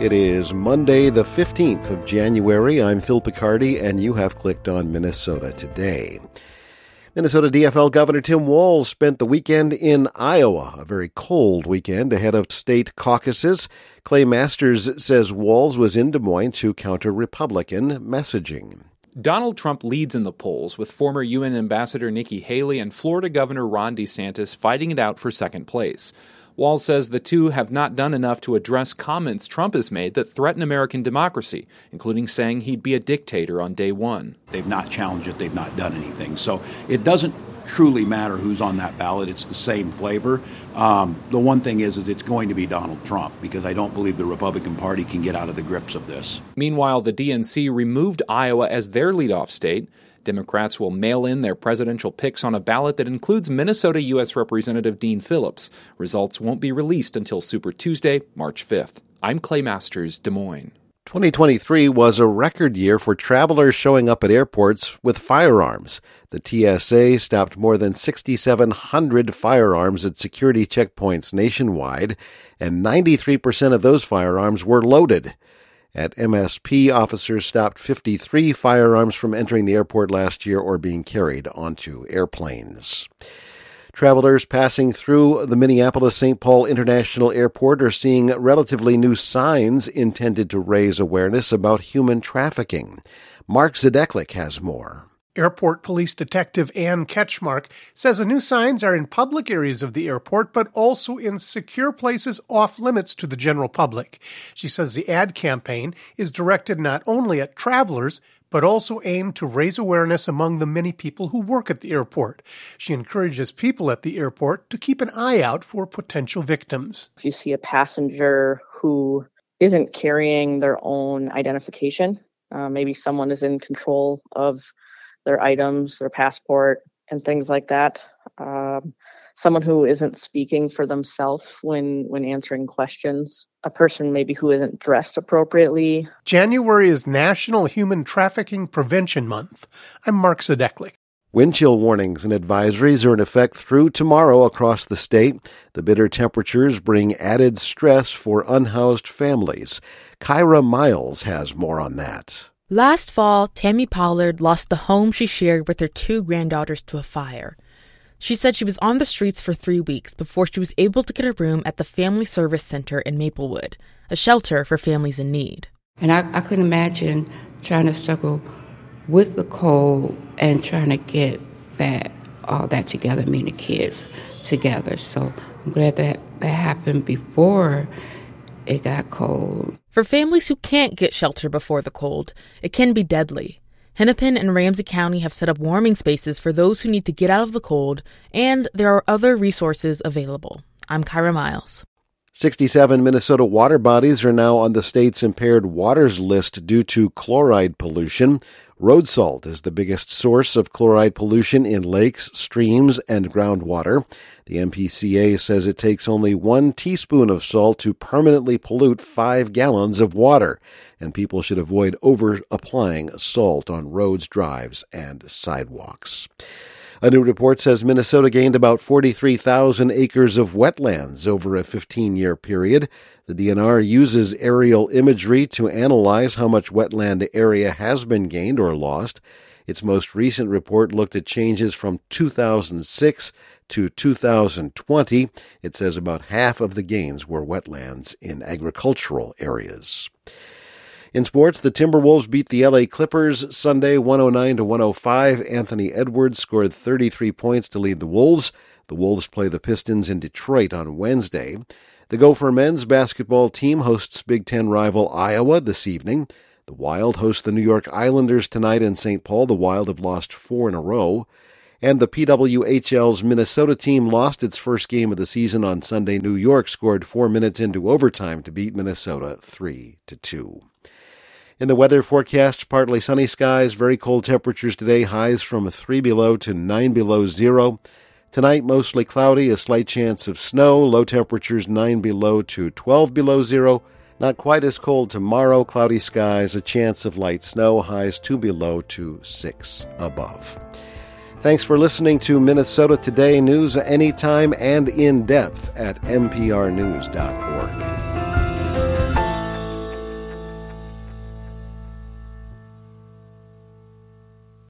It is Monday, the 15th of January. I'm Phil Picardi, and you have clicked on Minnesota Today. Minnesota DFL Governor Tim Walz spent the weekend in Iowa, a very cold weekend ahead of state caucuses. Clay Masters says Walz was in Des Moines to counter Republican messaging. Donald Trump leads in the polls, with former UN Ambassador Nikki Haley and Florida Governor Ron DeSantis fighting it out for second place. Walz says the two have not done enough to address comments Trump has made that threaten American democracy, including saying he'd be a dictator on day one. They've not challenged it, they've not done anything. So it doesn't truly matter who's on that ballot. It's the same flavor. Um, the one thing is, is it's going to be Donald Trump because I don't believe the Republican Party can get out of the grips of this. Meanwhile, the DNC removed Iowa as their leadoff state. Democrats will mail in their presidential picks on a ballot that includes Minnesota U.S. Representative Dean Phillips. Results won't be released until Super Tuesday, March 5th. I'm Clay Masters, Des Moines. 2023 was a record year for travelers showing up at airports with firearms. The TSA stopped more than 6,700 firearms at security checkpoints nationwide, and 93% of those firearms were loaded. At MSP, officers stopped 53 firearms from entering the airport last year or being carried onto airplanes. Travelers passing through the Minneapolis St. Paul International Airport are seeing relatively new signs intended to raise awareness about human trafficking. Mark Zdechlik has more. Airport Police Detective Ann Ketchmark says the new signs are in public areas of the airport, but also in secure places off limits to the general public. She says the ad campaign is directed not only at travelers, but also aimed to raise awareness among the many people who work at the airport. She encourages people at the airport to keep an eye out for potential victims. If you see a passenger who isn't carrying their own identification, uh, maybe someone is in control of their items, their passport, and things like that. Um, someone who isn't speaking for themselves when when answering questions. A person maybe who isn't dressed appropriately. January is National Human Trafficking Prevention Month. I'm Mark Zdechlik. Wind chill warnings and advisories are in effect through tomorrow across the state. The bitter temperatures bring added stress for unhoused families. Kyra Miles has more on that. Last fall, Tammy Pollard lost the home she shared with her two granddaughters to a fire. She said she was on the streets for three weeks before she was able to get a room at the Family Service Center in Maplewood, a shelter for families in need. And I, I couldn't imagine trying to struggle with the cold and trying to get that all that together, me and the kids together. So I'm glad that that happened before it got cold. For families who can't get shelter before the cold, it can be deadly. Hennepin and Ramsey County have set up warming spaces for those who need to get out of the cold, and there are other resources available. I'm Kyra Miles. 67 Minnesota water bodies are now on the state's impaired waters list due to chloride pollution. Road salt is the biggest source of chloride pollution in lakes, streams, and groundwater. The MPCA says it takes only one teaspoon of salt to permanently pollute five gallons of water, and people should avoid over applying salt on roads, drives, and sidewalks. A new report says Minnesota gained about 43,000 acres of wetlands over a 15 year period. The DNR uses aerial imagery to analyze how much wetland area has been gained or lost. Its most recent report looked at changes from 2006 to 2020. It says about half of the gains were wetlands in agricultural areas. In sports, the Timberwolves beat the LA Clippers Sunday 109 to 105. Anthony Edwards scored 33 points to lead the Wolves. The Wolves play the Pistons in Detroit on Wednesday. The Gopher men's basketball team hosts Big Ten rival Iowa this evening. The Wild host the New York Islanders tonight in St. Paul. The Wild have lost four in a row. And the PWHL's Minnesota team lost its first game of the season on Sunday. New York scored four minutes into overtime to beat Minnesota 3 to 2. In the weather forecast, partly sunny skies, very cold temperatures today, highs from 3 below to 9 below zero. Tonight, mostly cloudy, a slight chance of snow, low temperatures 9 below to 12 below zero. Not quite as cold tomorrow, cloudy skies, a chance of light snow, highs 2 below to 6 above. Thanks for listening to Minnesota Today news anytime and in depth at mprnews.org.